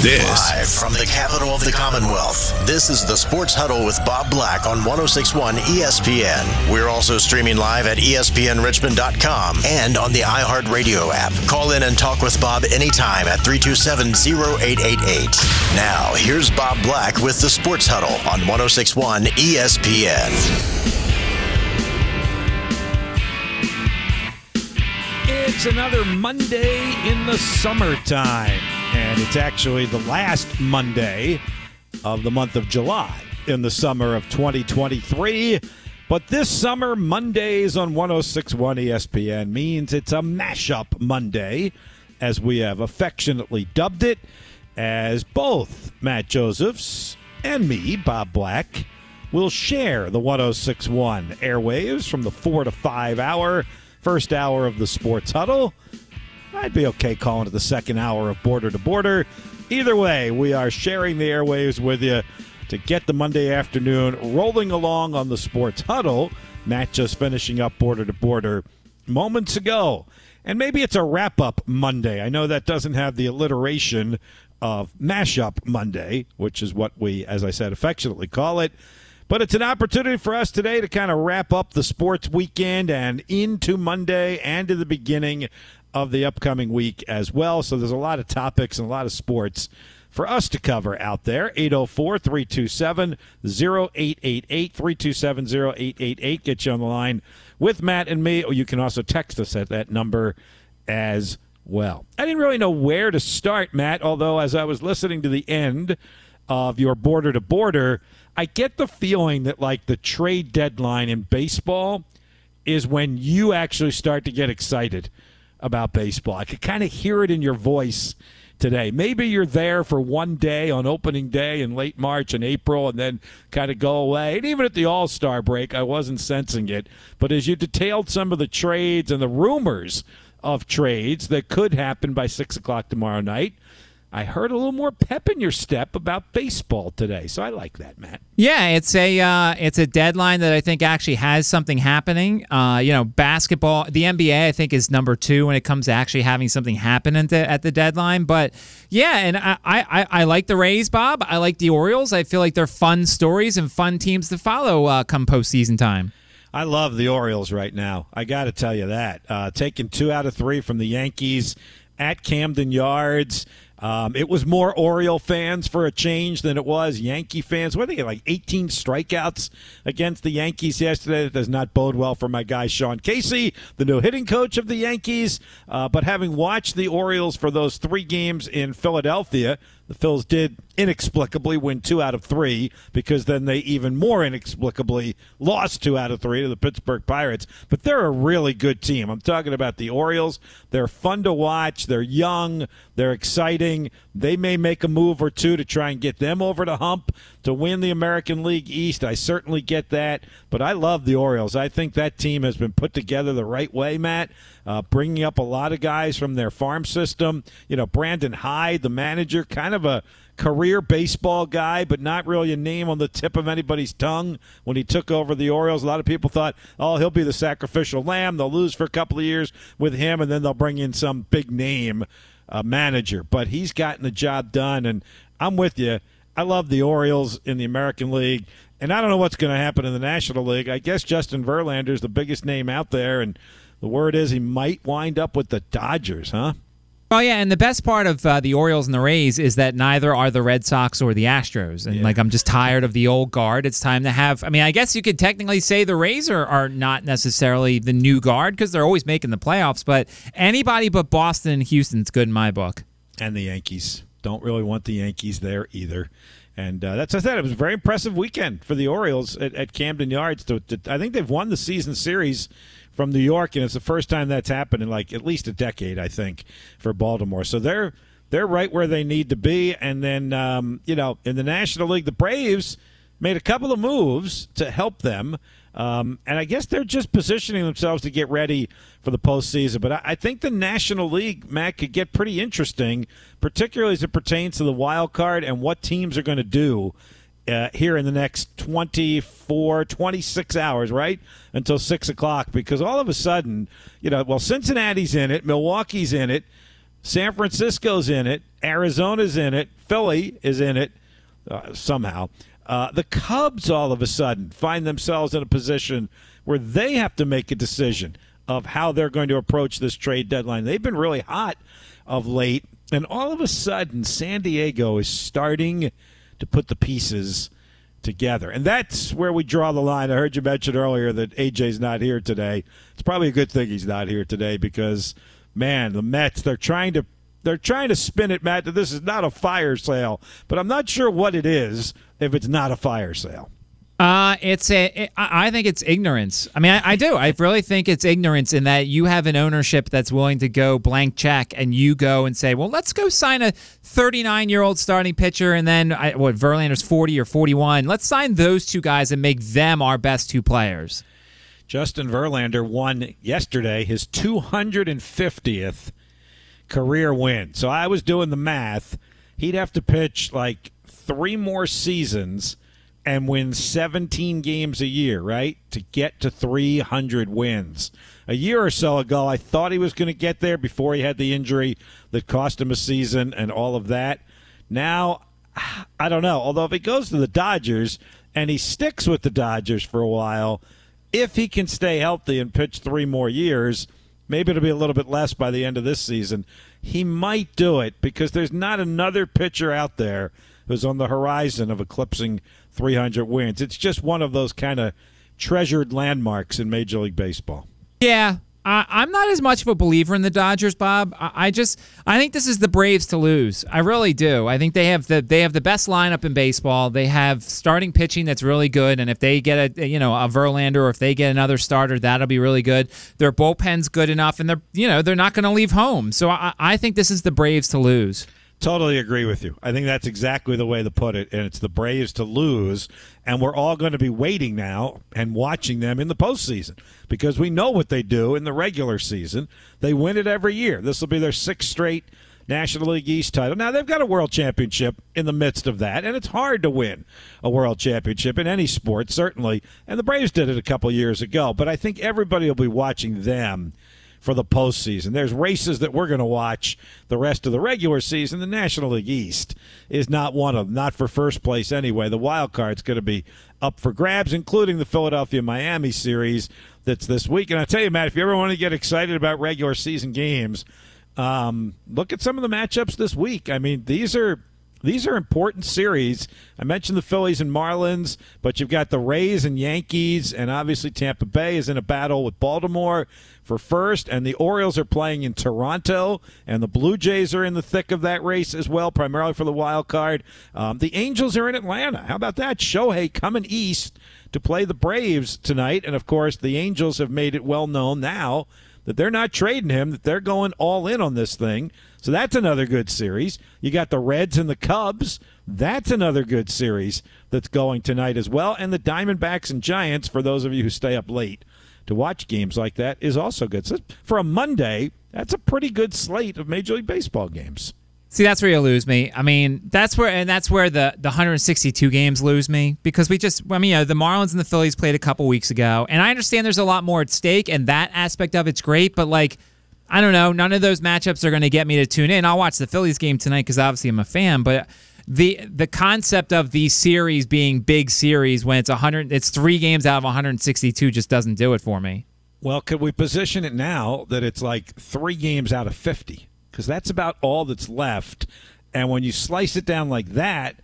This Live from the capital of the Commonwealth. This is the Sports Huddle with Bob Black on 1061 ESPN. We're also streaming live at ESPNRichmond.com and on the iHeartRadio app. Call in and talk with Bob anytime at 327 0888. Now, here's Bob Black with the Sports Huddle on 1061 ESPN. It's another Monday in the summertime, and it's actually the last Monday of the month of July in the summer of 2023. But this summer, Mondays on 1061 ESPN means it's a mashup Monday, as we have affectionately dubbed it, as both Matt Josephs and me, Bob Black, will share the 1061 airwaves from the 4 to 5 hour first hour of the sports huddle. I'd be okay calling it the second hour of border to border. Either way, we are sharing the airwaves with you to get the Monday afternoon rolling along on the sports huddle. Matt just finishing up border to border moments ago. And maybe it's a wrap up Monday. I know that doesn't have the alliteration of mashup Monday, which is what we, as I said, affectionately call it. But it's an opportunity for us today to kind of wrap up the sports weekend and into Monday and to the beginning of the upcoming week as well. So there's a lot of topics and a lot of sports for us to cover out there. 804 327 0888. 327 0888. Get you on the line with Matt and me, or you can also text us at that number as well. I didn't really know where to start, Matt, although as I was listening to the end of your border to border, I get the feeling that like the trade deadline in baseball is when you actually start to get excited about baseball. I could kind of hear it in your voice today. Maybe you're there for one day on opening day in late March and April and then kind of go away. And even at the All Star break, I wasn't sensing it. But as you detailed some of the trades and the rumors of trades that could happen by 6 o'clock tomorrow night, I heard a little more pep in your step about baseball today, so I like that, Matt. Yeah, it's a uh, it's a deadline that I think actually has something happening. Uh, you know, basketball, the NBA, I think is number two when it comes to actually having something happen at the, at the deadline. But yeah, and I, I I like the Rays, Bob. I like the Orioles. I feel like they're fun stories and fun teams to follow uh, come postseason time. I love the Orioles right now. I got to tell you that. Uh, taking two out of three from the Yankees at Camden Yards. Um, it was more Oriole fans for a change than it was Yankee fans. What they get like 18 strikeouts against the Yankees yesterday. That does not bode well for my guy Sean Casey, the new hitting coach of the Yankees. Uh, but having watched the Orioles for those three games in Philadelphia, the Phils did inexplicably win two out of three because then they even more inexplicably lost two out of three to the Pittsburgh Pirates. But they're a really good team. I'm talking about the Orioles. They're fun to watch. They're young. They're exciting. They may make a move or two to try and get them over the hump to win the American League East. I certainly get that. But I love the Orioles. I think that team has been put together the right way, Matt. Uh, bringing up a lot of guys from their farm system. You know, Brandon Hyde, the manager, kind of a career baseball guy, but not really a name on the tip of anybody's tongue when he took over the Orioles. A lot of people thought, oh, he'll be the sacrificial lamb. They'll lose for a couple of years with him, and then they'll bring in some big name uh, manager. But he's gotten the job done, and I'm with you. I love the Orioles in the American League. And I don't know what's going to happen in the National League. I guess Justin Verlander is the biggest name out there, and the word is he might wind up with the Dodgers, huh? Oh yeah, and the best part of uh, the Orioles and the Rays is that neither are the Red Sox or the Astros. And Yeah. like, I'm just tired of the old guard. It's time to have. I mean, I guess you could technically say the Rays are, are not necessarily the new guard because they're always making the playoffs. But anybody but Boston and Houston's good in my book. and the Yankees. Don't really want the Yankees there either. And uh, that's I said. It was a very impressive weekend for the Orioles at, at Camden Yards. To, to- I think they've won the season series from New York, and it's the first time that's happened in like at least a decade, I think, for Baltimore. So they're they're right where they need to be. And then um, you know, in the National League, the Braves made a couple of moves to help them. Um, and I guess they're just positioning themselves to get ready for the postseason. But I, I think the National League, Matt, could get pretty interesting, particularly as it pertains to the wild card and what teams are going to do uh, here in the next 24, 26 hours, right? Until 6 o'clock. Because all of a sudden, you know, well, Cincinnati's in it, Milwaukee's in it. San Francisco's in it. Arizona's in it. Philly is in it uh, somehow. Uh, the Cubs all of a sudden find themselves in a position where they have to make a decision of how they're going to approach this trade deadline. They've been really hot of late, and all of a sudden, San Diego is starting to put the pieces together. And that's where we draw the line. I heard you mention earlier that AJ's not here today. It's probably a good thing he's not here today because man, the Mets, they're trying to they're trying to spin it, Matt, that this is not a fire sale, but I'm not sure what it is if it's not a fire sale. Uh, it's a. It, I think it's ignorance. I mean, I, I, do. I really think it's ignorance in that you have an ownership that's willing to go blank check, and you go and say, "Well, let's go sign a 39 year old starting pitcher, and then I, what Verlander's 40 or 41. Let's sign those two guys and make them our best two players." Justin Verlander won yesterday his 250th career win. So I was doing the math. He'd have to pitch like three more seasons and win 17 games a year, right? To get to 300 wins. A year or so ago, I thought he was going to get there before he had the injury that cost him a season and all of that. Now, I don't know. Although if he goes to the Dodgers and he sticks with the Dodgers for a while, if he can stay healthy and pitch three more years, maybe it'll be a little bit less by the end of this season. He might do it because there's not another pitcher out there who's on the horizon of eclipsing 300 wins. It's just one of those kind of treasured landmarks in Major League Baseball. Yeah, I, am not as much of a believer in the Dodgers, Bob. I, I, just I think this is the Braves to lose. I really do. I think they have the they have the best lineup in baseball. They have starting pitching that's really good, and if they get a you know a Verlander or if they get another starter, that'll be really good. Their bullpen's good enough, and they're you know they're not going to leave home. So I, I think this is the Braves to lose. Totally agree with you. I think that's exactly the way to put it. And it's the Braves to lose. And we're all going to be waiting now and watching them in the postseason because we know what they do in the regular season. They win it every year. This will be their sixth straight National League East title. Now, they've got a world championship in the midst of that, and it's hard to win a world championship in any sport, certainly. And the Braves did it a couple years ago. But I think everybody will be watching them for the postseason. There's races that we're going to watch the rest of the regular season. The National League East is not one of them, not for first place anyway. The wild card's going to be up for grabs, including the Philadelphia Miami series that's this week. And I tell you, Matt, if you ever want to get excited about regular season games, um, look at some of the matchups this week. I mean, these are these are important series. I mentioned the Phillies and Marlins, but you've got the Rays and Yankees, and obviously Tampa Bay is in a battle with Baltimore for first, and the Orioles are playing in Toronto, and the Blue Jays are in the thick of that race as well, primarily for the wild card. Um, the Angels are in Atlanta. How about that? Shohei coming east to play the Braves tonight, and of course, the Angels have made it well known now that they're not trading him, that they're going all in on this thing. So that's another good series. You got the Reds and the Cubs. That's another good series that's going tonight as well. And the Diamondbacks and Giants, for those of you who stay up late to watch games like that, is also good. So for a Monday, that's a pretty good slate of Major League Baseball games. See, that's where you lose me. I mean, that's where, and that's where the, the 162 games lose me because we just, I mean, you know, the Marlins and the Phillies played a couple weeks ago, and I understand there's a lot more at stake, and that aspect of it's great, but like, I don't know, none of those matchups are going to get me to tune in. I'll watch the Phillies game tonight because obviously I'm a fan, but the the concept of these series being big series when it's 100, it's three games out of 162 just doesn't do it for me. Well, could we position it now that it's like three games out of 50? Because that's about all that's left. And when you slice it down like that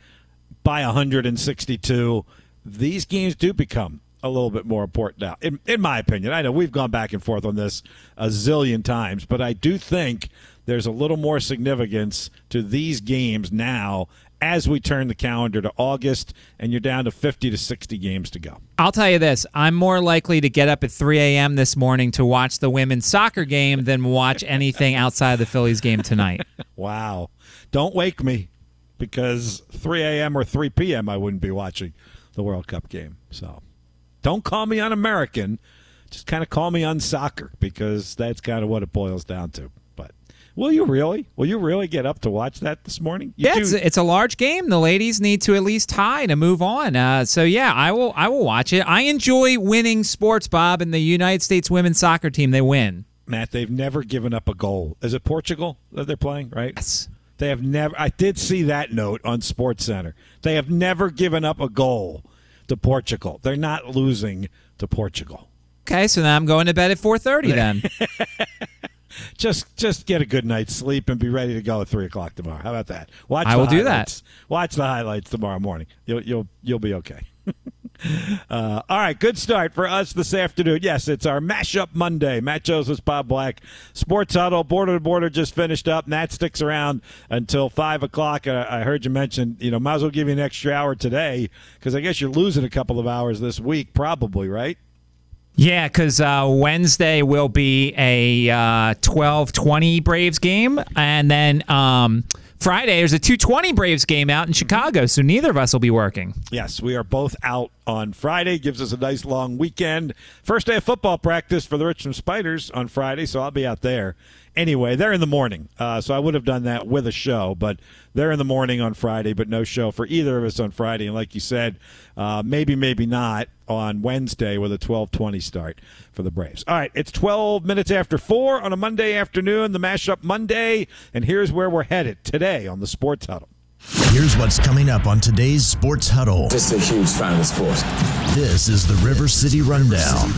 by 162, these games do become a little bit more important now, in, in my opinion. I know we've gone back and forth on this a zillion times, but I do think there's a little more significance to these games now as we turn the calendar to August and you're down to 50 to 60 games to go. I'll tell you this I'm more likely to get up at 3 a.m. this morning to watch the women's soccer game than watch anything outside of the Phillies game tonight. wow. Don't wake me because 3 a.m. or 3 p.m. I wouldn't be watching the World Cup game. So don't call me on American. Just kind of call me on soccer because that's kind of what it boils down to. Will you really? Will you really get up to watch that this morning? You yeah, it's, it's, a large game. The ladies need to at least tie to move on. Uh, so yeah, I will. I will watch it. I enjoy winning sports, Bob, and the United States women's soccer team. They win. Matt, they've never given up a goal. Is it Portugal that they're playing, right? Yes. They have never. I did see that note on Sports Center. They have never given up a goal to Portugal. They're not losing to Portugal. Okay, so now I'm going to bed at 4:30 then. Just, just get a good night's sleep and be ready to go at three o'clock tomorrow. How about that? Watch. I will do that. highlights. Watch the highlights tomorrow morning. You'll, you'll, you'll be okay. Uh, all right, good start for us this afternoon. Yes, it's our mashup Monday. Matt Josephs, Bob Black, Sports Huddle, Border to Border just finished up. Matt sticks around until five o'clock. Uh, I heard you mention, you know, might as well give you an extra hour today because I guess you're losing a couple of hours this week, probably, right? Yeah, because uh, Wednesday will be a uh, twelve twenty Braves game, and then um, Friday there's a two twenty Braves game out in Chicago. So neither of us will be working. Yes, we are both out on Friday. Gives us a nice long weekend. First day of football practice for the Richmond Spiders on Friday, so I'll be out there. Anyway, they're in the morning, uh, so I would have done that with a show, but they're in the morning on Friday, but no show for either of us on Friday. And like you said, uh, maybe, maybe not on Wednesday with a 12:20 start for the Braves. All right, it's 12 minutes after four on a Monday afternoon, the mashup Monday, and here's where we're headed today on the Sports Huddle. Here's what's coming up on today's Sports Huddle. Just a huge fan of the sport. This is the River City Rundown.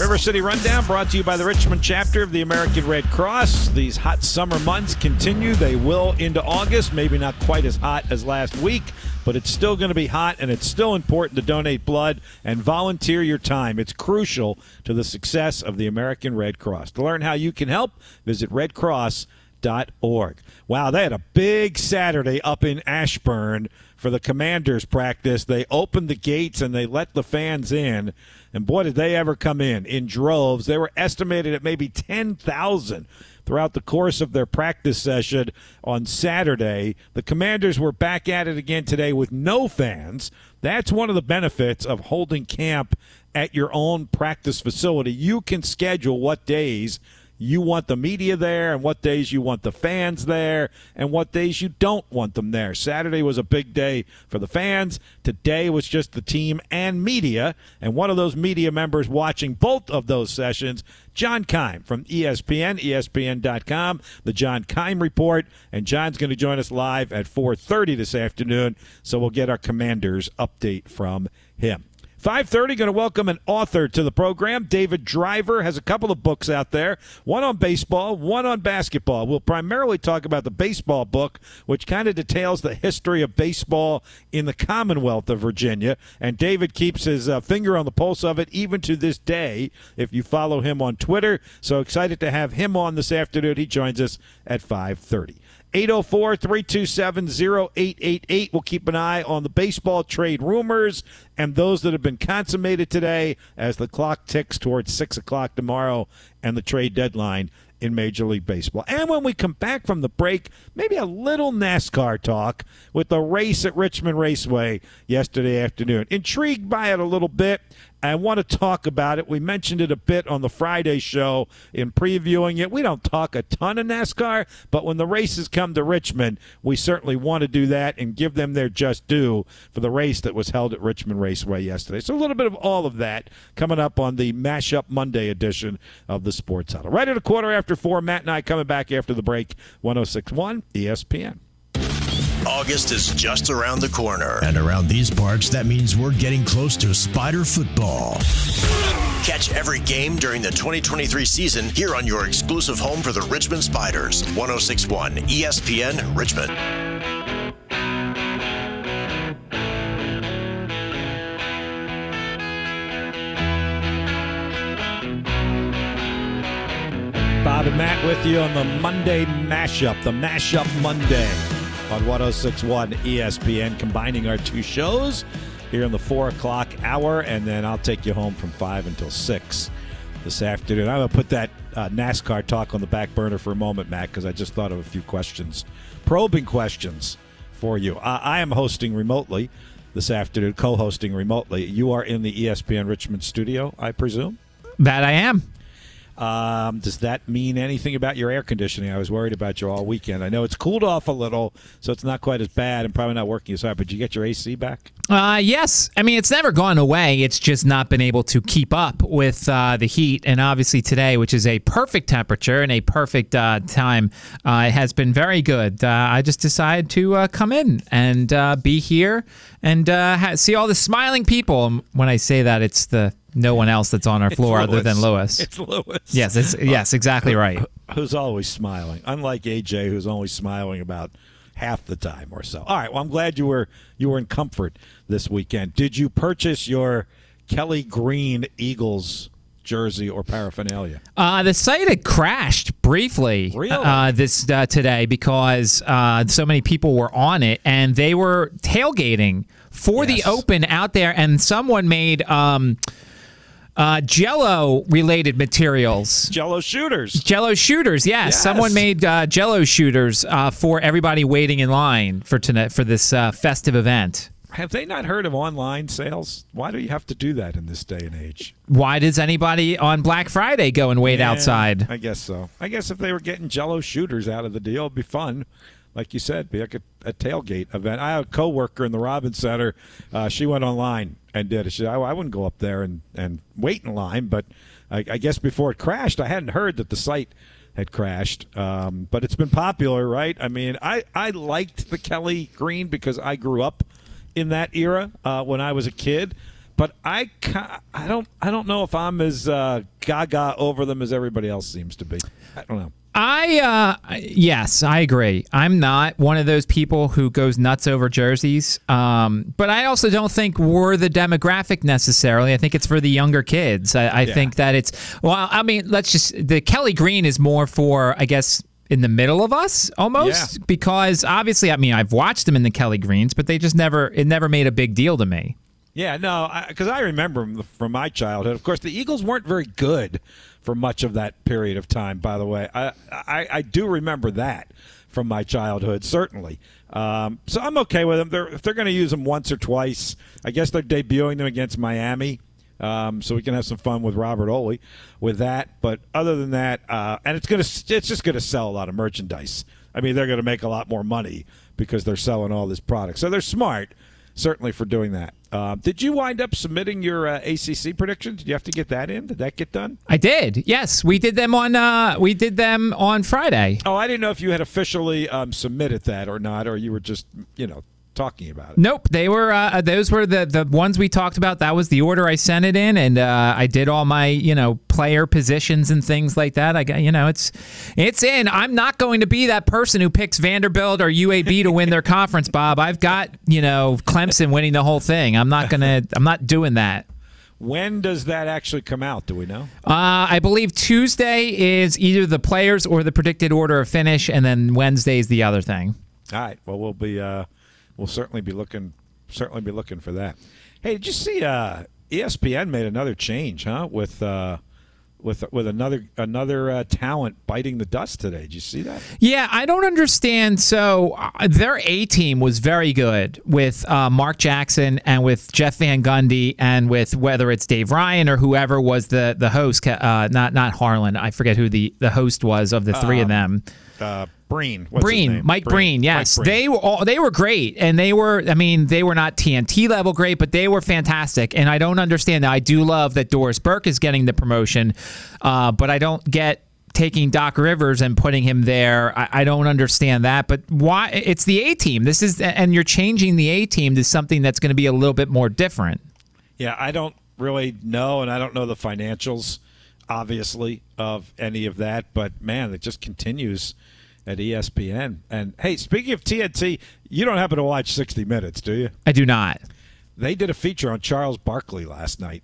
River City Rundown brought to you by the Richmond chapter of the American Red Cross. These hot summer months continue. They will into August, maybe not quite as hot as last week, but it's still going to be hot and it's still important to donate blood and volunteer your time. It's crucial to the success of the American Red Cross. To learn how you can help, visit redcross.org. Wow, they had a big Saturday up in Ashburn for the Commanders practice. They opened the gates and they let the fans in. And boy, did they ever come in in droves. They were estimated at maybe 10,000 throughout the course of their practice session on Saturday. The Commanders were back at it again today with no fans. That's one of the benefits of holding camp at your own practice facility. You can schedule what days you want the media there and what days you want the fans there and what days you don't want them there. Saturday was a big day for the fans. Today was just the team and media. And one of those media members watching both of those sessions, John Keim from ESPN, ESPN.com, the John Keim Report. And John's going to join us live at 4.30 this afternoon. So we'll get our commander's update from him. 5:30 going to welcome an author to the program. David Driver has a couple of books out there, one on baseball, one on basketball. We'll primarily talk about the baseball book, which kind of details the history of baseball in the Commonwealth of Virginia, and David keeps his uh, finger on the pulse of it even to this day if you follow him on Twitter. So excited to have him on this afternoon. He joins us at 5:30. 804 327 0888. We'll keep an eye on the baseball trade rumors and those that have been consummated today as the clock ticks towards 6 o'clock tomorrow and the trade deadline in Major League Baseball. And when we come back from the break, maybe a little NASCAR talk with the race at Richmond Raceway yesterday afternoon. Intrigued by it a little bit. I want to talk about it. We mentioned it a bit on the Friday show in previewing it. We don't talk a ton of NASCAR, but when the races come to Richmond, we certainly want to do that and give them their just due for the race that was held at Richmond Raceway yesterday. So a little bit of all of that coming up on the Mashup Monday edition of the Sports Huddle. Right at a quarter after four, Matt and I coming back after the break, 1061 ESPN. August is just around the corner. And around these parts, that means we're getting close to Spider football. Catch every game during the 2023 season here on your exclusive home for the Richmond Spiders. 1061 ESPN Richmond. Bob and Matt with you on the Monday mashup, the mashup Monday on 1061 ESPN, combining our two shows here in the four o'clock hour, and then I'll take you home from five until six this afternoon. I'm going to put that uh, NASCAR talk on the back burner for a moment, Matt, because I just thought of a few questions, probing questions for you. Uh, I am hosting remotely this afternoon, co hosting remotely. You are in the ESPN Richmond studio, I presume? That I am. Um, does that mean anything about your air conditioning? I was worried about you all weekend. I know it's cooled off a little, so it's not quite as bad and probably not working as hard. But you get your AC back? Uh, yes. I mean, it's never gone away. It's just not been able to keep up with uh, the heat. And obviously, today, which is a perfect temperature and a perfect uh, time, uh, has been very good. Uh, I just decided to uh, come in and be here and ha- see all the smiling people. And When I say that, it's the no one else that's on our floor other than Lewis. It's Lewis. Yes, it's, yes, exactly right. Who's always smiling, unlike AJ, who's only smiling about half the time or so. All right. Well, I'm glad you were you were in comfort this weekend. Did you purchase your Kelly Green Eagles jersey or paraphernalia? Uh, the site had crashed briefly Really? uh, this uh, today because uh, so many people were on it and they were tailgating for Yes. the open out there, and someone made um, uh, Jello related materials. Jello shooters. Jello shooters, yes. Yes. Someone made uh, Jello shooters uh, for everybody waiting in line for tonight for this uh, festive event. Have they not heard of online sales? Why do you have to do that in this day and age? Why does anybody on Black Friday go and wait Yeah, outside? I guess so. I guess if they were getting Jello shooters out of the deal, it'd be fun. Like you said, be like a, a tailgate event. I have a coworker in the Robins Center. Uh, she went online and did it. She I, I wouldn't go up there and, and wait in line, but I, I guess before it crashed, I hadn't heard that the site had crashed. Um, but it's been popular, right? I mean, I, I liked the Kelly Green because I grew up in that era uh, when I was a kid. But I, I don't I don't know if I'm as uh, gaga over them as everybody else seems to be. I don't know. I uh yes, I agree. I'm not one of those people who goes nuts over jerseys. Um, but I also don't think we're the demographic necessarily. I think it's for the younger kids. I, I Yeah. think that it's well. I mean, let's just the Kelly Green is more for I guess in the middle of us almost Yeah. because obviously I mean I've watched them in the Kelly Greens, but they just never it never made a big deal to me. Yeah, no, because I, remember from my childhood. Of course, the Eagles weren't very good for much of that period of time. By the way, I I, I do remember that from my childhood, certainly. Um, so I'm okay with them. They're, if they're going to use them once or twice, I guess they're debuting them against Miami. Um, so we can have some fun with Robert Oley with that. But other than that, uh, and it's gonna it's just gonna sell a lot of merchandise. I mean, they're gonna make a lot more money because they're selling all this product. So they're smart, certainly for doing that. Uh, did you wind up submitting your uh, ACC predictions? Did you have to get that in? Did that get done? I did. Yes, we did them on uh we did them on Friday. Oh, I didn't know if you had officially um, submitted that or not, or you were just you know talking about it. Nope, they were uh, those were the the ones we talked about. That was the order I sent it in, and uh, I did all my you know player positions and things like that. I got you know it's it's in. I'm not going to be that person who picks Vanderbilt or UAB to win their conference, Bob. I've got you know Clemson winning the whole thing. I'm not gonna. I'm not doing that. When does that actually come out? Do we know? Uh, I believe Tuesday is either the players or the predicted order of finish, and then Wednesday is the other thing. All right. Well, we'll be uh, we'll certainly be looking certainly be looking for that. Hey, did you see uh, ESPN made another change, huh? With uh, with with another another uh, talent biting the dust today. Did you see that? Yeah, I don't understand. So uh, their A team was very good with uh, Mark Jackson and with Jeff Van Gundy and with whether it's Dave Ryan or whoever was the the host. Uh, not not Harlan. I forget who the the host was of the three of them. Breen. What's his Breen, name? Mike Breen, yes, Mike Breen. they were all they were great, and they were. I mean, they were not TNT level great, but they were fantastic. And I don't understand that. I do love that Doris Burke is getting the promotion, uh, but I don't get taking Doc Rivers and putting him there. I, I don't understand that. But why? It's the A team. This is, and you're changing the A team to something that's going to be a little bit more different. Yeah, I don't really know, and I don't know the financials, obviously, of any of that. But man, it just continues at ESPN. And hey, speaking of TNT, you don't happen to watch 60 Minutes, do you? I do not. They did a feature on Charles Barkley last night.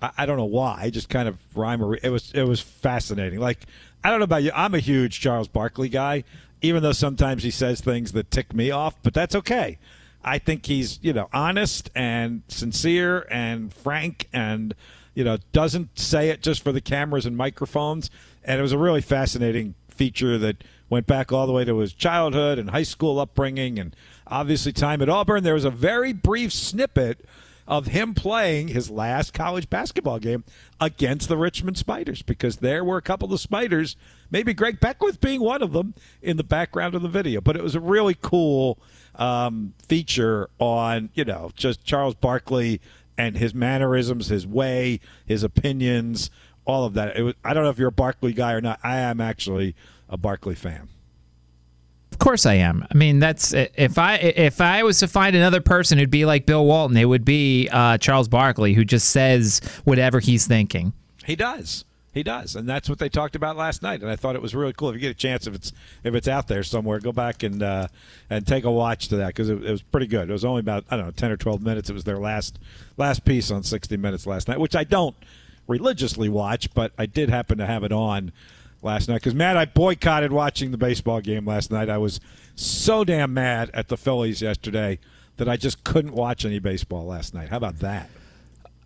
I, I don't know why. I Just kind of rhyme. Or, it was it was fascinating. Like I don't know about you. I'm a huge Charles Barkley guy, even though sometimes he says things that tick me off. But that's okay. I think he's you know honest and sincere and frank and you know doesn't say it just for the cameras and microphones. And it was a really fascinating feature that went back all the way to his childhood and high school upbringing and obviously time at Auburn. There was a very brief snippet of him playing his last college basketball game against the Richmond Spiders because there were a couple of Spiders, maybe Greg Beckwith being one of them, in the background of the video. But it was a really cool um, feature on, you know, just Charles Barkley and his mannerisms, his way, his opinions, all of that. Was, I don't know if you're a Barkley guy or not. I am actually a Barkley fan. Of course I am. I mean, that's if I if I was to find another person who'd be like Bill Walton, it would be uh, Charles Barkley, who just says whatever he's thinking. He does. He does, and that's what they talked about last night. And I thought it was really cool. If you get a chance, if it's if it's out there somewhere, go back and uh, and take a watch to that because it, it, was pretty good. It was only about I don't know ten or twelve minutes. It was their last last piece on sixty minutes last night, which I don't religiously watch, but I did happen to have it on last night because Matt, I boycotted watching the baseball game last night. I was so damn mad at the Phillies yesterday that I just couldn't watch any baseball last night. How about that?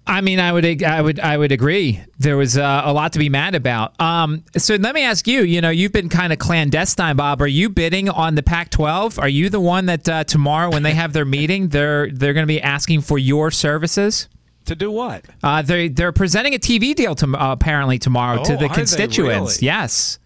I mean, I would, I would, I would agree. There was uh, a lot to be mad about. Um, so let me ask you. You know, you've been kind of clandestine, Bob. Are you bidding on the Pac-12? Are you the one that uh, tomorrow, when they have their meeting, they're they're going to be asking for your services? To do what? Uh, they they're presenting a TV deal to, uh, apparently tomorrow oh, to the constituents. Really? Yes.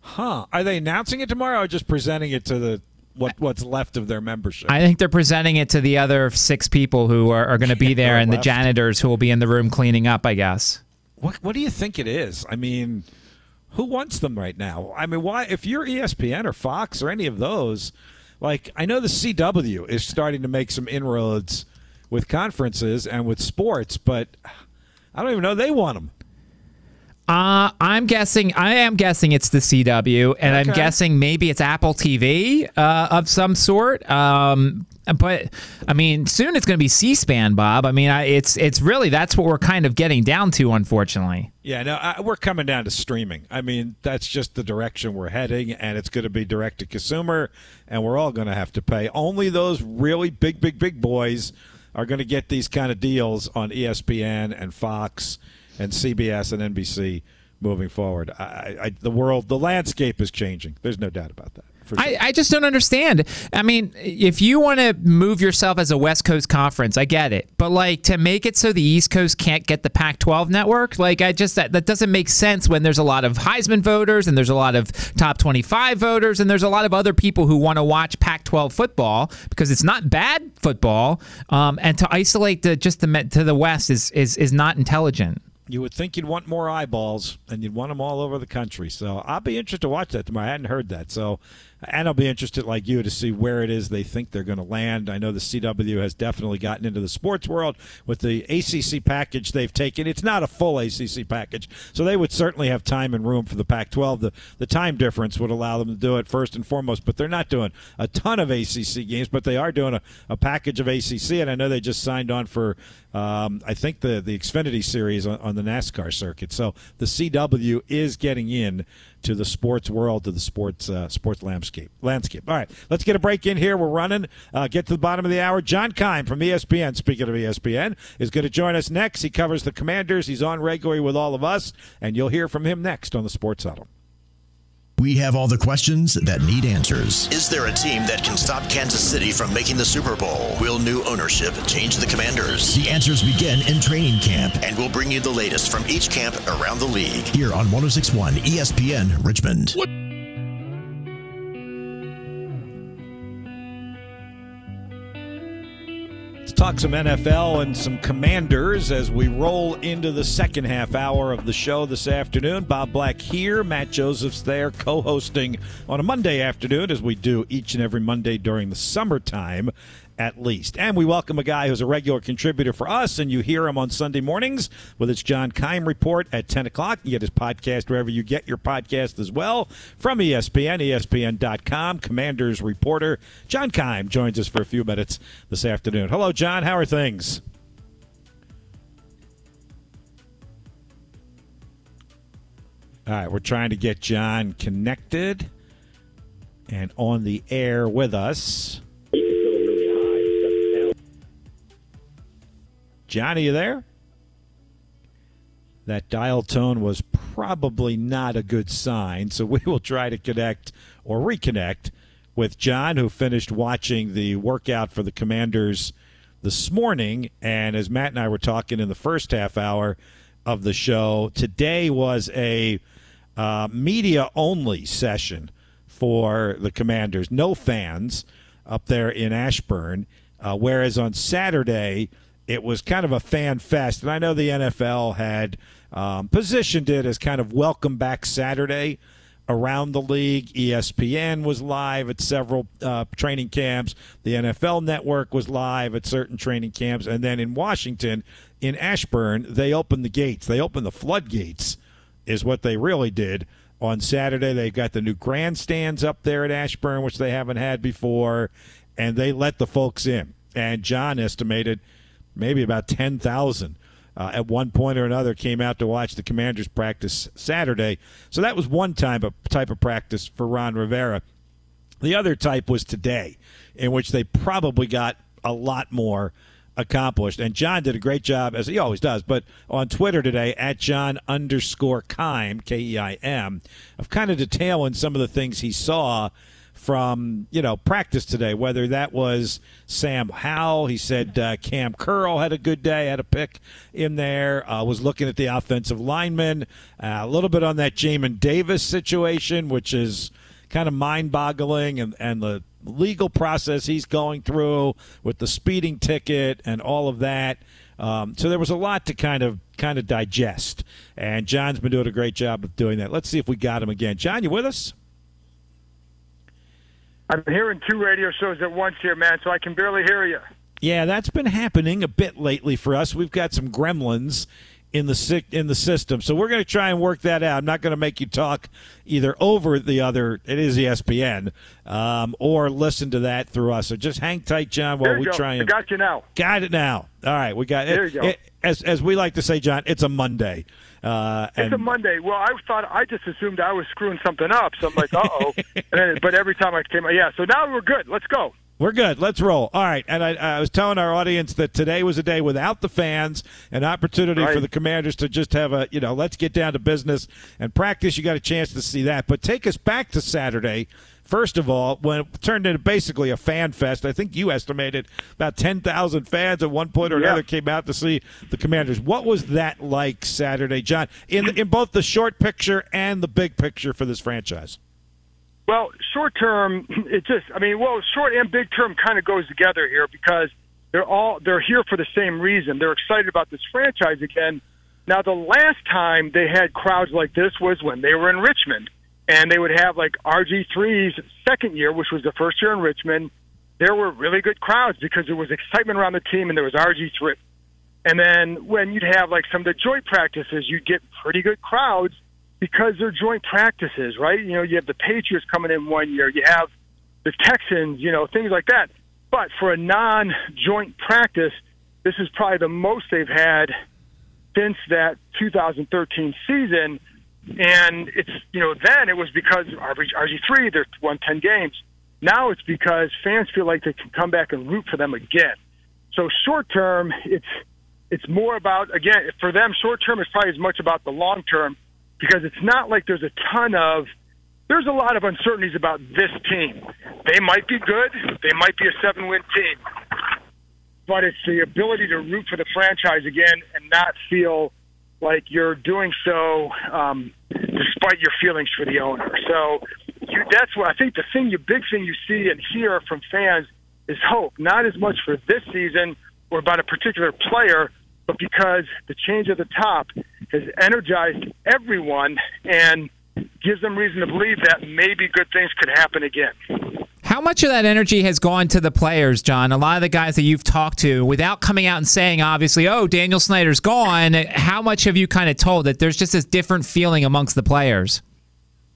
Huh? Are they announcing it tomorrow, or just presenting it to the what what's left of their membership? I think they're presenting it to the other six people who are, are going to be there, and left. the janitors who will be in the room cleaning up. I guess. What What do you think it is? I mean, who wants them right now? I mean, why? If you're ESPN or Fox or any of those, like I know the CW is starting to make some inroads with conferences and with sports, but I don't even know they want them. Uh, I'm guessing. I am guessing it's the CW, and Okay. I'm guessing maybe it's Apple TV uh, of some sort. Um, but I mean, soon it's going to be C-SPAN, Bob. I mean, I, it's it's really that's what we're kind of getting down to, unfortunately. Yeah, no, I, we're coming down to streaming. I mean, that's just the direction we're heading, and it's going to be direct to consumer, and we're all going to have to pay. Only those really big, big, big boys are going to get these kind of deals on ESPN and Fox and CBS and NBC moving forward. I, I, the world, the landscape is changing. There's no doubt about that. For sure. I, I just don't understand. I mean, if you want to move yourself as a West Coast conference, I get it. But like to make it so the East Coast can't get the Pac-12 network, like I just that, that doesn't make sense when there's a lot of Heisman voters and there's a lot of top 25 voters and there's a lot of other people who want to watch Pac-12 football because it's not bad football. Um, and to isolate the just the to the West is is is not intelligent. you would think you'd want more eyeballs and you'd want them all over the country. So I'll be interested to watch that tomorrow. I hadn't heard that. So, and I'll be interested, like you, to see where it is they think they're going to land. I know the CW has definitely gotten into the sports world with the ACC package they've taken. It's not a full ACC package, so they would certainly have time and room for the Pac-12. The the time difference would allow them to do it first and foremost. But they're not doing a ton of ACC games, but they are doing a, a package of ACC, and I know they just signed on for um, I think the the Xfinity series on, on the NASCAR circuit. So the CW is getting in to the sports world, to the sports uh, sports landscape. Landscape. All right, let's get a break in here. We're running. Uh, get to the bottom of the hour. John Keim from ESPN. Speaking of ESPN, is going to join us next. He covers the Commanders. He's on regularly with all of us, and you'll hear from him next on the Sports Huddle. We have all the questions that need answers. Is there a team that can stop Kansas City from making the Super Bowl? Will new ownership change the Commanders? The answers begin in training camp. And we'll bring you the latest from each camp around the league. Here on 1061 ESPN Richmond. Let's talk some NFL and some commanders as we roll into the second half hour of the show this afternoon. Bob Black here, Matt Josephs there, co hosting on a Monday afternoon, as we do each and every Monday during the summertime at least. And we welcome a guy who's a regular contributor for us, and you hear him on Sunday mornings with his John Keim report at 10 o'clock. You get his podcast wherever you get your podcast as well. From ESPN, ESPN.com, Commanders reporter John Keim joins us for a few minutes this afternoon. Hello, John. How are things? All right, we're trying to get John connected and on the air with us. Johnny, you there? That dial tone was probably not a good sign, so we will try to connect or reconnect with John, who finished watching the workout for the Commanders this morning. And as Matt and I were talking in the first half hour of the show, today was a uh, media only session for the Commanders. No fans up there in Ashburn. Uh, whereas on Saturday, it was kind of a fan fest. And I know the NFL had um, positioned it as kind of welcome back Saturday around the league. ESPN was live at several uh, training camps. The NFL network was live at certain training camps. And then in Washington, in Ashburn, they opened the gates. They opened the floodgates, is what they really did. On Saturday, they got the new grandstands up there at Ashburn, which they haven't had before, and they let the folks in. And John estimated maybe about 10,000 uh, at one point or another came out to watch the Commanders practice Saturday. So that was one of type of practice for Ron Rivera. The other type was today, in which they probably got a lot more accomplished. And John did a great job, as he always does, but on Twitter today, at John underscore Keim, K E I M, of kind of detailing some of the things he saw from you know practice today. Whether that was Sam Howell, he said uh, Cam Curl had a good day, had a pick in there. Uh, was looking at the offensive lineman, uh, a little bit on that Jamin Davis situation, which is kind of mind-boggling, and and the legal process he's going through with the speeding ticket and all of that. Um, so there was a lot to kind of kind of digest, and John's been doing a great job of doing that. Let's see if we got him again. John, you with us? I'm hearing two radio shows at once here, man, so I can barely hear you. Yeah, that's been happening a bit lately for us. We've got some gremlins in the in the system, so we're going to try and work that out. I'm not going to make you talk either over the other. It is ESPN, um, or listen to that through us. So just hang tight, John, while we go. try and I got you now. Got it now. All right, we got there it. You go. It, as as we like to say, John, it's a Monday. Uh, it's a Monday. Well, I thought I just assumed I was screwing something up, so I'm like, uh oh. but every time I came, yeah. So now we're good. Let's go. We're good. Let's roll. All right. And I, I, was telling our audience that today was a day without the fans, an opportunity right. for the commanders to just have a, you know, let's get down to business and practice. You got a chance to see that. But take us back to Saturday. First of all, when it turned into basically a fan fest, I think you estimated about 10,000 fans at one point or yeah. another came out to see the Commanders. What was that like Saturday, John, in, in both the short picture and the big picture for this franchise? Well, short term, it just, I mean, well, short and big term kind of goes together here because they're all, they're here for the same reason. They're excited about this franchise again. Now, the last time they had crowds like this was when they were in Richmond and they would have like RG3's second year, which was the first year in Richmond. There were really good crowds because there was excitement around the team and there was RG3. And then when you'd have like some of the joint practices, you'd get pretty good crowds because they're joint practices, right? You know, you have the Patriots coming in one year, you have the Texans, you know, things like that. But for a non joint practice, this is probably the most they've had since that 2013 season. And it's, you know, then it was because RG3, they're won 10 games. Now it's because fans feel like they can come back and root for them again. So short term, it's, it's more about, again, for them, short term is probably as much about the long term because it's not like there's a ton of there's a lot of uncertainties about this team. They might be good, they might be a seven win team. But it's the ability to root for the franchise again and not feel like you're doing so um, despite your feelings for the owner. So you, that's what I think the thing, the big thing you see and hear from fans is hope, not as much for this season or about a particular player, but because the change at the top has energized everyone and gives them reason to believe that maybe good things could happen again. How much of that energy has gone to the players, John? A lot of the guys that you've talked to, without coming out and saying, obviously, oh, Daniel Snyder's gone, how much have you kind of told that there's just this different feeling amongst the players?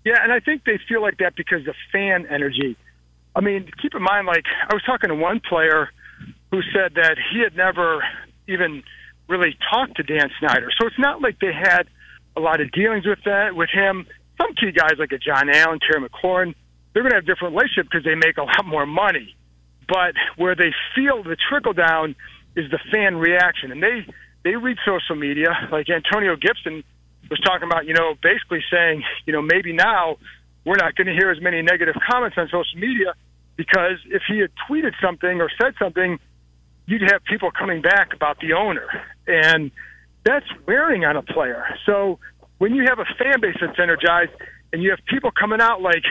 Yeah, and I think they feel like that because of fan energy. I mean, keep in mind, like, I was talking to one player who said that he had never even really talked to Dan Snyder. So it's not like they had a lot of dealings with that with him. Some key guys like a John Allen, Terry McLaurin, they're going to have different relationship because they make a lot more money. But where they feel the trickle down is the fan reaction, and they they read social media. Like Antonio Gibson was talking about, you know, basically saying, you know, maybe now we're not going to hear as many negative comments on social media because if he had tweeted something or said something you'd have people coming back about the owner, and that's wearing on a player. So when you have a fan base that's energized, and you have people coming out like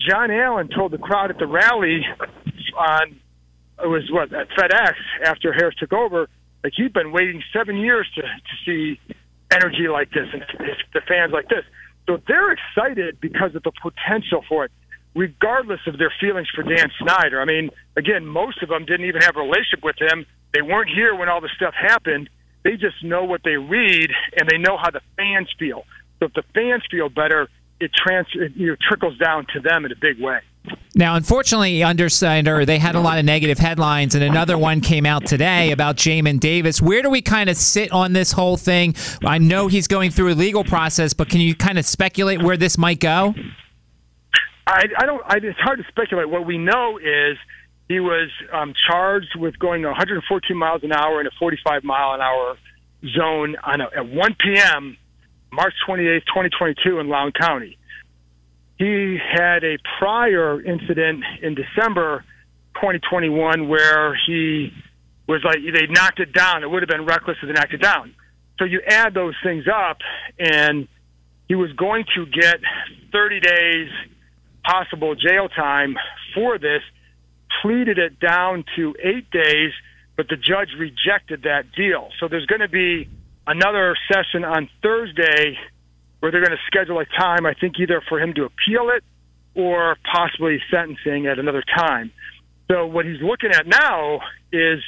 John Allen told the crowd at the rally on it was what at FedEx after Harris took over. Like he'd been waiting seven years to to see energy like this and the fans like this. So they're excited because of the potential for it, regardless of their feelings for Dan Snyder. I mean, again, most of them didn't even have a relationship with him. They weren't here when all this stuff happened. They just know what they read and they know how the fans feel. So if the fans feel better, it trans it, you know, trickles down to them in a big way. Now, unfortunately, under Snyder, they had a lot of negative headlines, and another one came out today about Jamin Davis. Where do we kind of sit on this whole thing? I know he's going through a legal process, but can you kind of speculate where this might go? I, I don't. I, it's hard to speculate. What we know is he was um, charged with going 114 miles an hour in a 45 mile an hour zone on a, at 1 p.m. March 28, 2022, in Loudoun County. He had a prior incident in December 2021 where he was like they knocked it down. It would have been reckless if they knocked it down. So you add those things up, and he was going to get 30 days possible jail time for this. Pleaded it down to eight days, but the judge rejected that deal. So there's going to be another session on Thursday where they're going to schedule a time, I think, either for him to appeal it or possibly sentencing at another time. So what he's looking at now is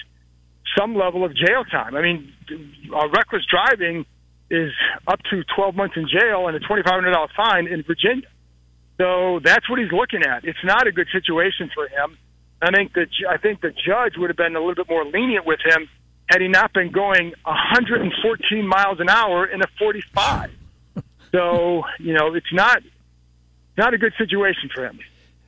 some level of jail time. I mean, uh, reckless driving is up to 12 months in jail and a $2,500 fine in Virginia. So that's what he's looking at. It's not a good situation for him. I think that I think the judge would have been a little bit more lenient with him had he not been going 114 miles an hour in a 45. So you know, it's not not a good situation for him.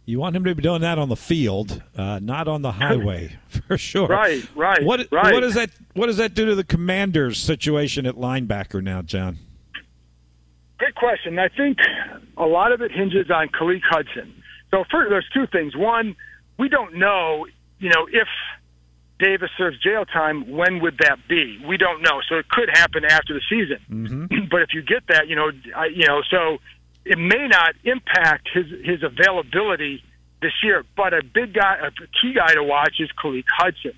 You want him to be doing that on the field, uh, not on the highway, for sure. Right, right. What right. what does that what does that do to the Commanders' situation at linebacker now, John? Great question. I think a lot of it hinges on Khaleke Hudson. So first, there's two things. One, we don't know, you know, if Davis serves jail time, when would that be? We don't know. So it could happen after the season. Mm-hmm. But if you get that, you know, I, you know, so it may not impact his his availability this year. But a big guy, a key guy to watch is Khaleke Hudson.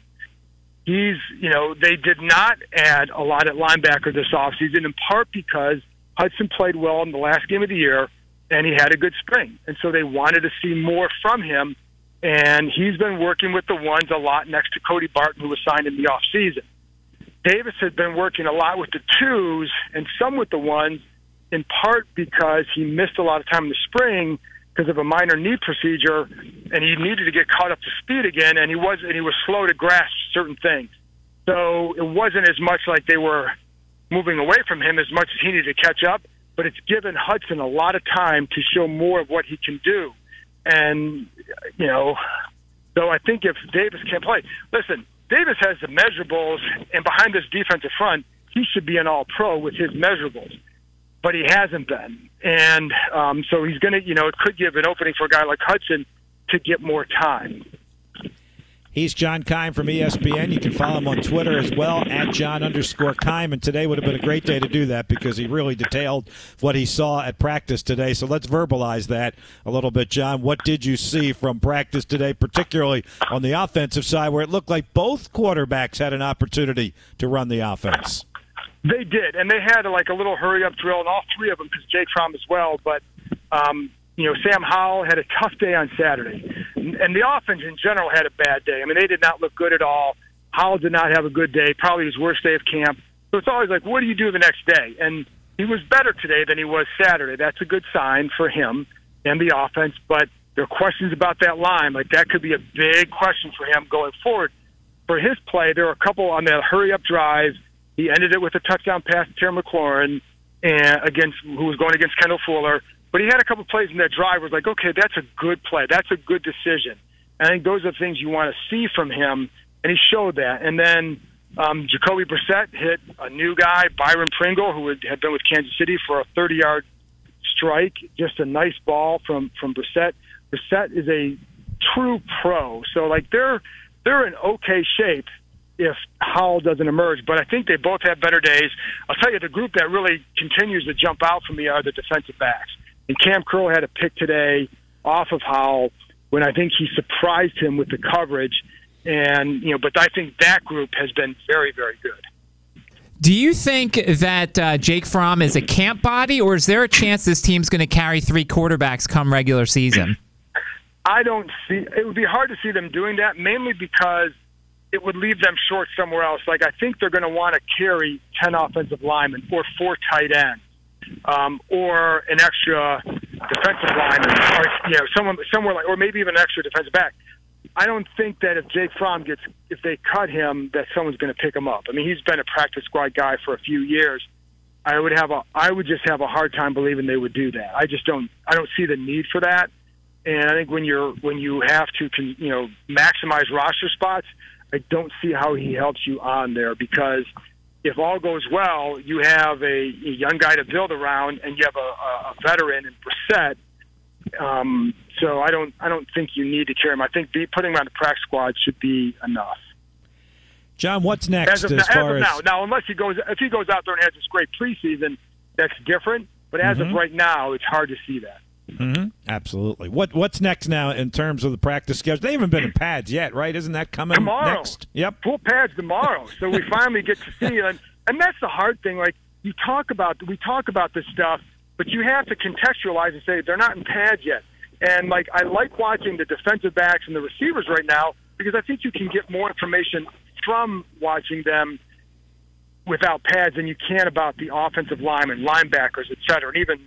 He's, you know, they did not add a lot at linebacker this offseason, in part because Hudson played well in the last game of the year and he had a good spring. And so they wanted to see more from him and he's been working with the ones a lot next to Cody Barton, who was signed in the off season. Davis had been working a lot with the twos and some with the ones, in part because he missed a lot of time in the spring because of a minor knee procedure, and he needed to get caught up to speed again, and he was and he was slow to grasp certain things. So it wasn't as much like they were moving away from him as much as he needed to catch up. But it's given Hudson a lot of time to show more of what he can do. And, you know, so I think if Davis can't play, listen, Davis has the measurables, and behind this defensive front, he should be an all pro with his measurables. But he hasn't been. And um, so he's going to, you know, it could give an opening for a guy like Hudson to get more time. He's John Keim from ESPN. You can follow him on Twitter as well at John underscore Keim. And today would have been a great day to do that because he really detailed what he saw at practice today. So let's verbalize that a little bit, John. What did you see from practice today, particularly on the offensive side, where it looked like both quarterbacks had an opportunity to run the offense? They did, and they had like a little hurry up drill, and all three of them because Jake Fromm as well. But um, you know, Sam Howell had a tough day on Saturday, and the offense in general had a bad day. I mean, they did not look good at all. Howell did not have a good day, probably his worst day of camp. So it's always like, what do you do the next day? And he was better today than he was Saturday. That's a good sign for him and the offense. But there are questions about that line. Like that could be a big question for him going forward. For his play, there were a couple on that hurry up drive. He ended it with a touchdown pass to Terry McLaurin and against who was going against Kendall Fuller. But he had a couple plays in that drive where was like, okay, that's a good play. That's a good decision. And I think those are things you want to see from him, and he showed that. And then um, Jacoby Brissett hit a new guy, Byron Pringle, who had been with Kansas City for a 30-yard strike. Just a nice ball from from Brissett. Brissett is a true pro, so like they're they're in okay shape. if Howell doesn't emerge. But I think they both have better days. I'll tell you, the group that really continues to jump out for me are the defensive backs. And Cam Curl had a pick today off of Howell when I think he surprised him with the coverage. And you know, but I think that group has been very, very good. Do you think that uh, Jake Fromm is a camp body, or is there a chance this team's going to carry three quarterbacks come regular season? I don't see. It would be hard to see them doing that, mainly because it would leave them short somewhere else. Like I think they're going to want to carry ten offensive linemen or four tight ends, um, or an extra defensive lineman, or you know, someone somewhere like, or maybe even an extra defensive back. I don't think that if Jake Fromm gets, if they cut him, that someone's going to pick him up. I mean, he's been a practice squad guy for a few years. I would have a, I would just have a hard time believing they would do that. I just don't, I don't see the need for that. And I think when you're, when you have to, you know, maximize roster spots, I don't see how he helps you on there because if all goes well, you have a, a young guy to build around, and you have a, a veteran in Brissett. Um, so I don't I don't think you need to carry him. I think be, putting him on the practice squad should be enough. John, what's next as of, as far as as now? Now, unless he goes if he goes out there and has this great preseason, that's different. But as Mm-hmm. of right now, it's hard to see that. Mhm. Absolutely. What What's next now in terms of the practice schedule? They haven't been in pads yet, right? Isn't that coming Tomorrow. next? Yep. Full pads tomorrow, so we finally get to see it. And, and that's the hard thing. Like you talk about, we talk about this stuff, but you have to contextualize and say they're not in pads yet. And like I like watching the defensive backs and the receivers right now because I think you can get more information from watching them without pads than you can about the offensive linemen, linebackers, et cetera, and even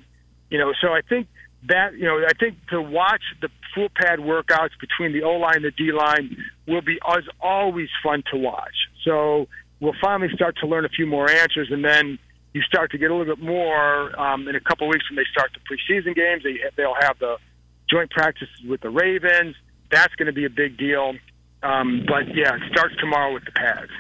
you know. So I think that you know, I think to watch the full pad workouts between the O line and the D line will be as always fun to watch. So we'll finally start to learn a few more answers, and then you start to get a little bit more um, in a couple of weeks when they start the preseason games. They they'll have the joint practices with the Ravens. That's going to be a big deal. Um, but yeah, it starts tomorrow with the pads.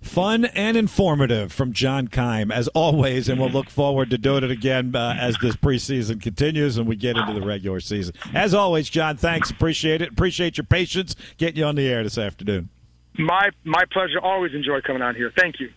Fun and informative from John Keim, as always, and we'll look forward to doing it again uh, as this preseason continues and we get into the regular season. As always, John, thanks. Appreciate it. Appreciate your patience getting you on the air this afternoon. My my pleasure. Always enjoy coming on here. Thank you.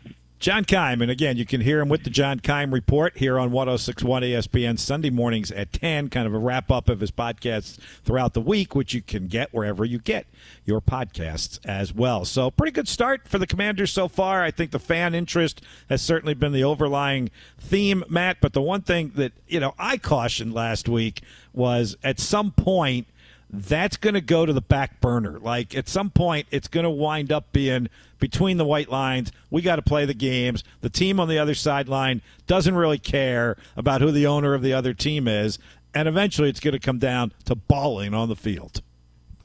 John Keim, and again, you can hear him with the John Keim Report here on 1061 ESPN Sunday mornings at 10, kind of a wrap up of his podcasts throughout the week, which you can get wherever you get your podcasts as well. So, pretty good start for the Commanders so far. I think the fan interest has certainly been the overlying theme, Matt. But the one thing that, you know, I cautioned last week was at some point, that's going to go to the back burner. Like at some point, it's going to wind up being between the white lines. We got to play the games. The team on the other sideline doesn't really care about who the owner of the other team is. And eventually, it's going to come down to balling on the field.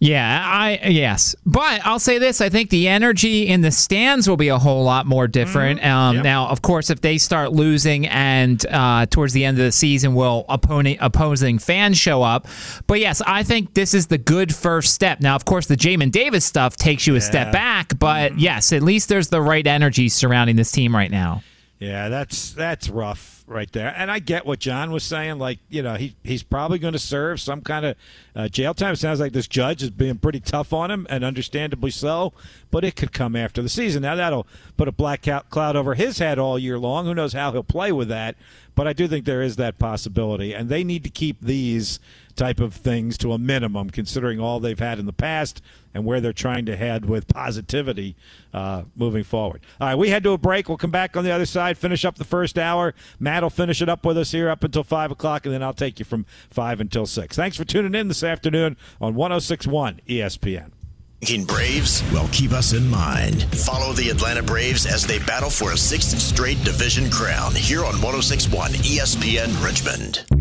Yeah, I yes, but I'll say this: I think the energy in the stands will be a whole lot more different. Um, Yep. Now, of course, if they start losing and uh, towards the end of the season, will opponent opposing fans show up? But yes, I think this is the good first step. Now, of course, the Jamin Davis stuff takes you a step back, but yes, at least there's the right energy surrounding this team right now. Yeah, that's that's rough right there. And I get what John was saying. Like, you know, he he's probably going to serve some kind of uh, jail time. Sounds like this judge is being pretty tough on him, and understandably so. But it could come after the season. Now that'll put a black cloud over his head all year long. Who knows how he'll play with that? But I do think there is that possibility, and they need to keep these type of things to a minimum, considering all they've had in the past and where they're trying to head with positivity uh, moving forward. All right, we head to a break. We'll come back on the other side, finish up the first hour. Matt will finish it up with us here up until 5 o'clock, and then I'll take you from 5 until 6. Thanks for tuning in this afternoon on 1061 ESPN. Thinking Braves? Well, keep us in mind. Follow the Atlanta Braves as they battle for a sixth straight division crown here on 1061 ESPN Richmond.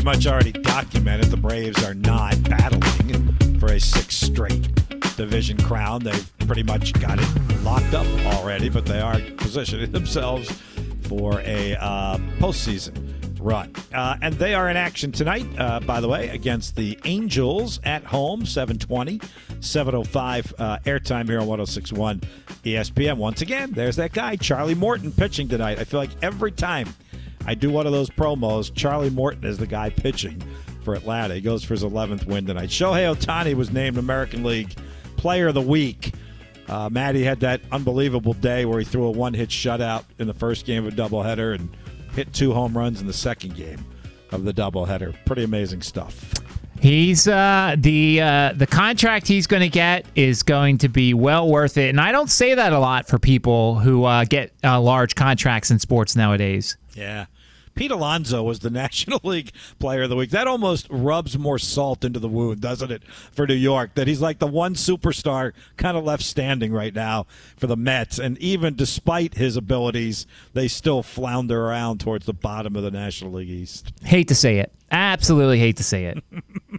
Pretty much already documented the Braves are not battling for a sixth straight division crown. They've pretty much got it locked up already, but they are positioning themselves for a uh, postseason run. Uh, and they are in action tonight, uh, by the way, against the Angels at home, 720, 705 uh, airtime here on 1061 ESPN. Once again, there's that guy, Charlie Morton, pitching tonight. I feel like every time I do one of those promos. Charlie Morton is the guy pitching for Atlanta. He goes for his 11th win tonight. Shohei Ohtani was named American League Player of the Week. Uh, Maddie had that unbelievable day where he threw a one-hit shutout in the first game of a doubleheader and hit two home runs in the second game of the doubleheader. Pretty amazing stuff. He's uh, the uh, the contract he's going to get is going to be well worth it, and I don't say that a lot for people who uh, get uh, large contracts in sports nowadays. Yeah. Pete Alonso was the National League Player of the Week. That almost rubs more salt into the wound, doesn't it, for New York? That he's like the one superstar kind of left standing right now for the Mets. And even despite his abilities, they still flounder around towards the bottom of the National League East. Hate to say it. Absolutely hate to say it.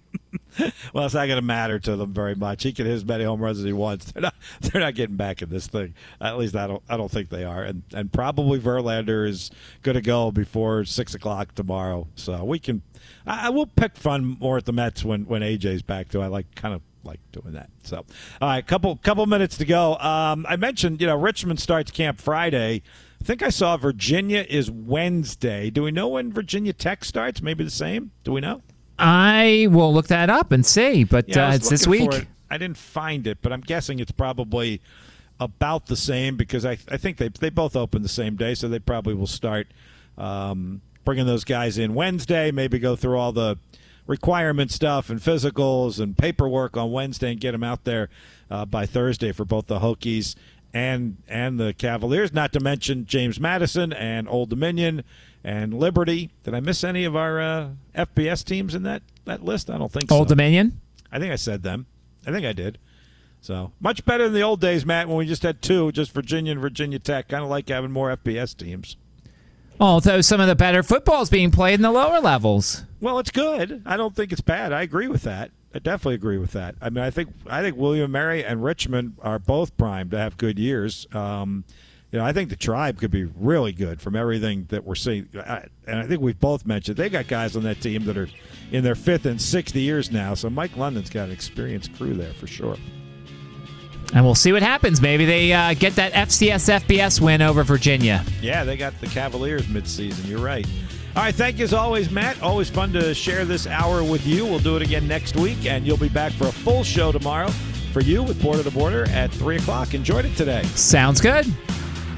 well, it's not going to matter to them very much. He can hit as many home runs as he wants. They're not. They're not getting back in this thing. At least I don't. I don't think they are. And and probably Verlander is going to go before six o'clock tomorrow. So we can. I, I will pick fun more at the Mets when when AJ's back too. I like kind of like doing that. So, all right, couple couple minutes to go. Um, I mentioned you know Richmond starts camp Friday. I think I saw Virginia is Wednesday. Do we know when Virginia Tech starts? Maybe the same. Do we know? I will look that up and see, but Yeah, uh, it's this week. it. I didn't find it, but I'm guessing it's probably about the same because I, I think they they both open the same day, so they probably will start um, bringing those guys in Wednesday. Maybe go through all the requirement stuff and physicals and paperwork on Wednesday and get them out there uh, by Thursday for both the Hokies and and the Cavaliers. Not to mention James Madison and Old Dominion and Liberty. Did I miss any of our uh, FBS teams in that that list? I don't think so. Old Dominion. I think I said them. I think I did. So much better than the old days, Matt, when we just had two, just Virginia and Virginia Tech. Kind of like having more FBS teams. Although some of the better football is being played in the lower levels. Well, it's good. I don't think it's bad. I agree with that. I definitely agree with that. I mean, I think I think William Mary and Richmond are both primed to have good years. Um, you know, I think the tribe could be really good from everything that we're seeing. I, and I think we've both mentioned they got guys on that team that are in their fifth and sixth years now. So Mike London's got an experienced crew there for sure. And we'll see what happens. Maybe they uh, get that FCS FBS win over Virginia. Yeah, they got the Cavaliers midseason. You're right. All right, thank you as always, Matt. Always fun to share this hour with you. We'll do it again next week, and you'll be back for a full show tomorrow for you with Border to Border at 3 o'clock. Enjoyed it today. Sounds good.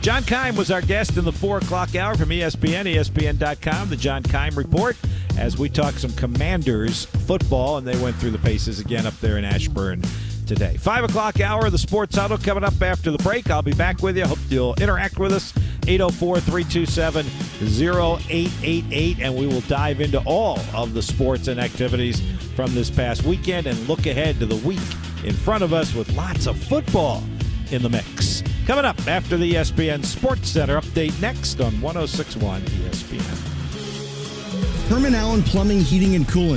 John Keim was our guest in the 4 o'clock hour from ESPN, ESPN.com, the John Keim Report, as we talk some Commanders football, and they went through the paces again up there in Ashburn today. 5 o'clock hour, the Sports Huddle coming up after the break. I'll be back with you. Hope you'll interact with us. 804 327 0888, and we will dive into all of the sports and activities from this past weekend and look ahead to the week in front of us with lots of football in the mix. Coming up after the ESPN Sports Center update next on 1061 ESPN. Herman Allen Plumbing, Heating, and Cooling.